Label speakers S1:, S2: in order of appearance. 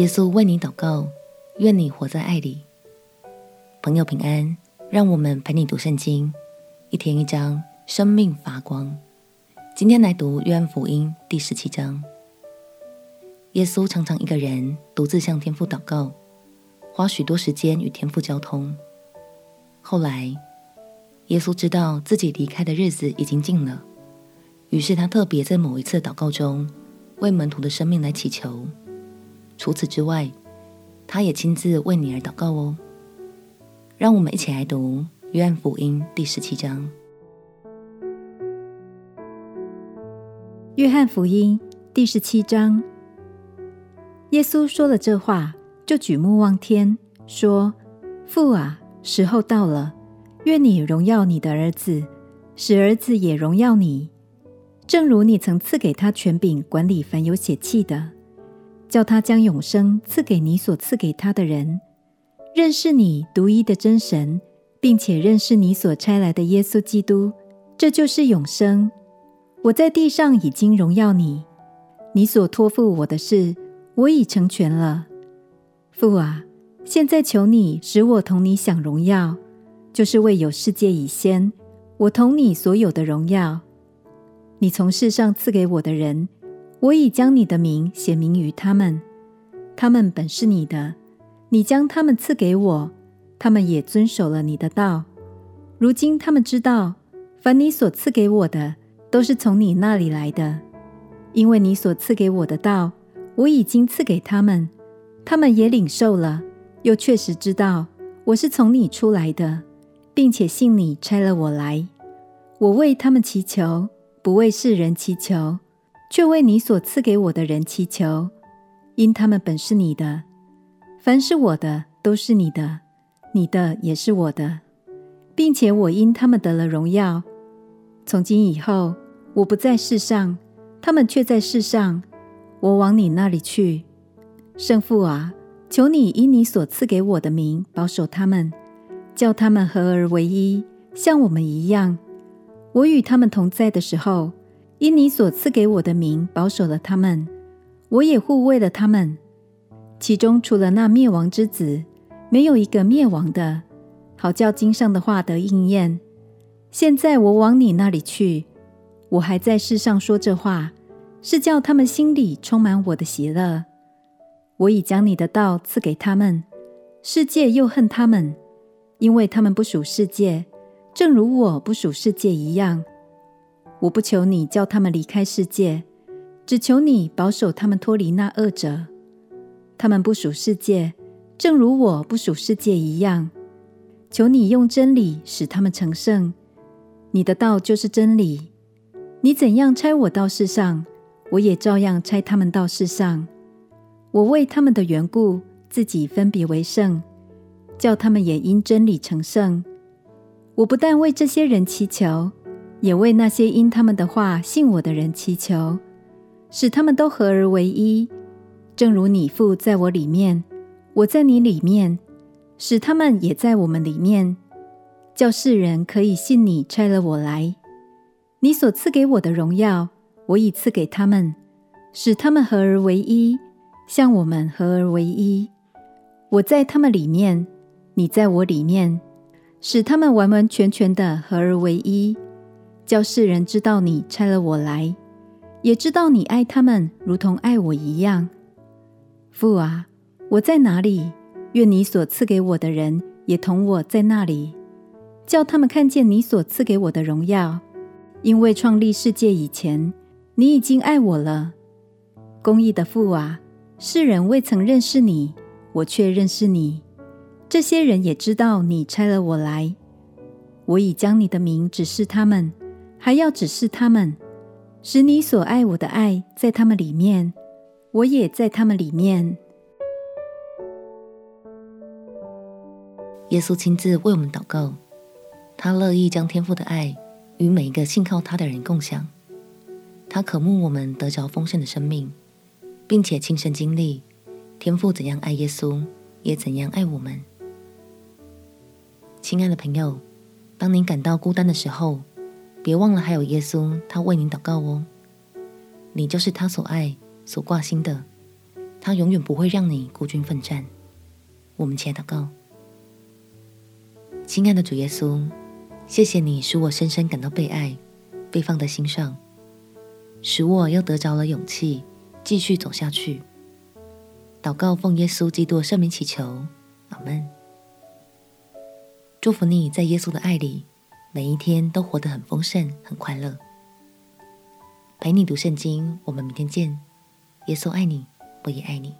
S1: 耶稣为你祷告，愿你活在爱里。朋友平安，让我们陪你读圣经，一天一章，生命发光。今天来读约翰福音第十七章。耶稣常常一个人独自向天父祷告，花许多时间与天父交通。后来，耶稣知道自己离开的日子已经近了，于是他特别在某一次祷告中，为门徒的生命来祈求。除此之外，他也亲自为你而祷告哦。让我们一起来读约翰福音第十七章。
S2: 约翰福音第十七章，耶稣说了这话，就举目望天，说：“父啊，时候到了，愿你荣耀你的儿子，使儿子也荣耀你，正如你曾赐给他权柄管理凡有血气的。”叫他将永生赐给你所赐给他的人，认识你独一的真神，并且认识你所差来的耶稣基督，这就是永生。我在地上已经荣耀你，你所托付我的事，我已成全了。父啊，现在求你使我同你享荣耀，就是为有世界以先，我同你所有的荣耀。你从世上赐给我的人。我已将你的名写明于他们，他们本是你的，你将他们赐给我，他们也遵守了你的道。如今他们知道，凡你所赐给我的，都是从你那里来的，因为你所赐给我的道，我已经赐给他们，他们也领受了，又确实知道我是从你出来的，并且信你差了我来。我为他们祈求，不为世人祈求。却为你所赐给我的人祈求，因他们本是你的。凡是我的，都是你的；你的也是我的，并且我因他们得了荣耀。从今以后，我不在世上，他们却在世上。我往你那里去，圣父啊，求你因你所赐给我的名保守他们，叫他们合而为一，像我们一样。我与他们同在的时候。因你所赐给我的名，保守了他们，我也护卫了他们。其中除了那灭亡之子，没有一个灭亡的，好叫经上的话得应验。现在我往你那里去，我还在世上说这话，是叫他们心里充满我的喜乐。我已将你的道赐给他们，世界又恨他们，因为他们不属世界，正如我不属世界一样。我不求你叫他们离开世界，只求你保守他们脱离那恶者。他们不属世界，正如我不属世界一样。求你用真理使他们成圣。你的道就是真理。你怎样差我到世上，我也照样差他们到世上。我为他们的缘故，自己分别为圣，叫他们也因真理成圣。我不但为这些人祈求。也为那些因他们的话信我的人祈求，使他们都合而为一，正如你父在我里面，我在你里面，使他们也在我们里面，叫世人可以信你差了我来。你所赐给我的荣耀，我已赐给他们，使他们合而为一，像我们合而为一。我在他们里面，你在我里面，使他们完完全全的合而为一。叫世人知道你差了我来，也知道你爱他们如同爱我一样。父啊，我在哪里，愿你所赐给我的人也同我在那里，叫他们看见你所赐给我的荣耀。因为创立世界以前，你已经爱我了。公义的父啊，世人未曾认识你，我却认识你。这些人也知道你差了我来。我已将你的名指示他们。还要指示他们，使你所爱我的爱在他们里面，我也在他们里面。
S1: 耶稣亲自为我们祷告，他乐意将天父的爱与每一个信靠他的人共享。他渴慕我们得着丰盛的生命，并且亲身经历天父怎样爱耶稣，也怎样爱我们。亲爱的朋友，当您感到孤单的时候，别忘了，还有耶稣，他为你祷告哦。你就是他所爱、所挂心的，他永远不会让你孤军奋战。我们且祷告：亲爱的主耶稣，谢谢你使我深深感到被爱，被放在心上，使我又得着了勇气，继续走下去。祷告奉耶稣基督圣名祈求，阿门。祝福你在耶稣的爱里，每一天都活得很丰盛、很快乐。陪你读圣经，我们明天见。耶稣爱你，我也爱你。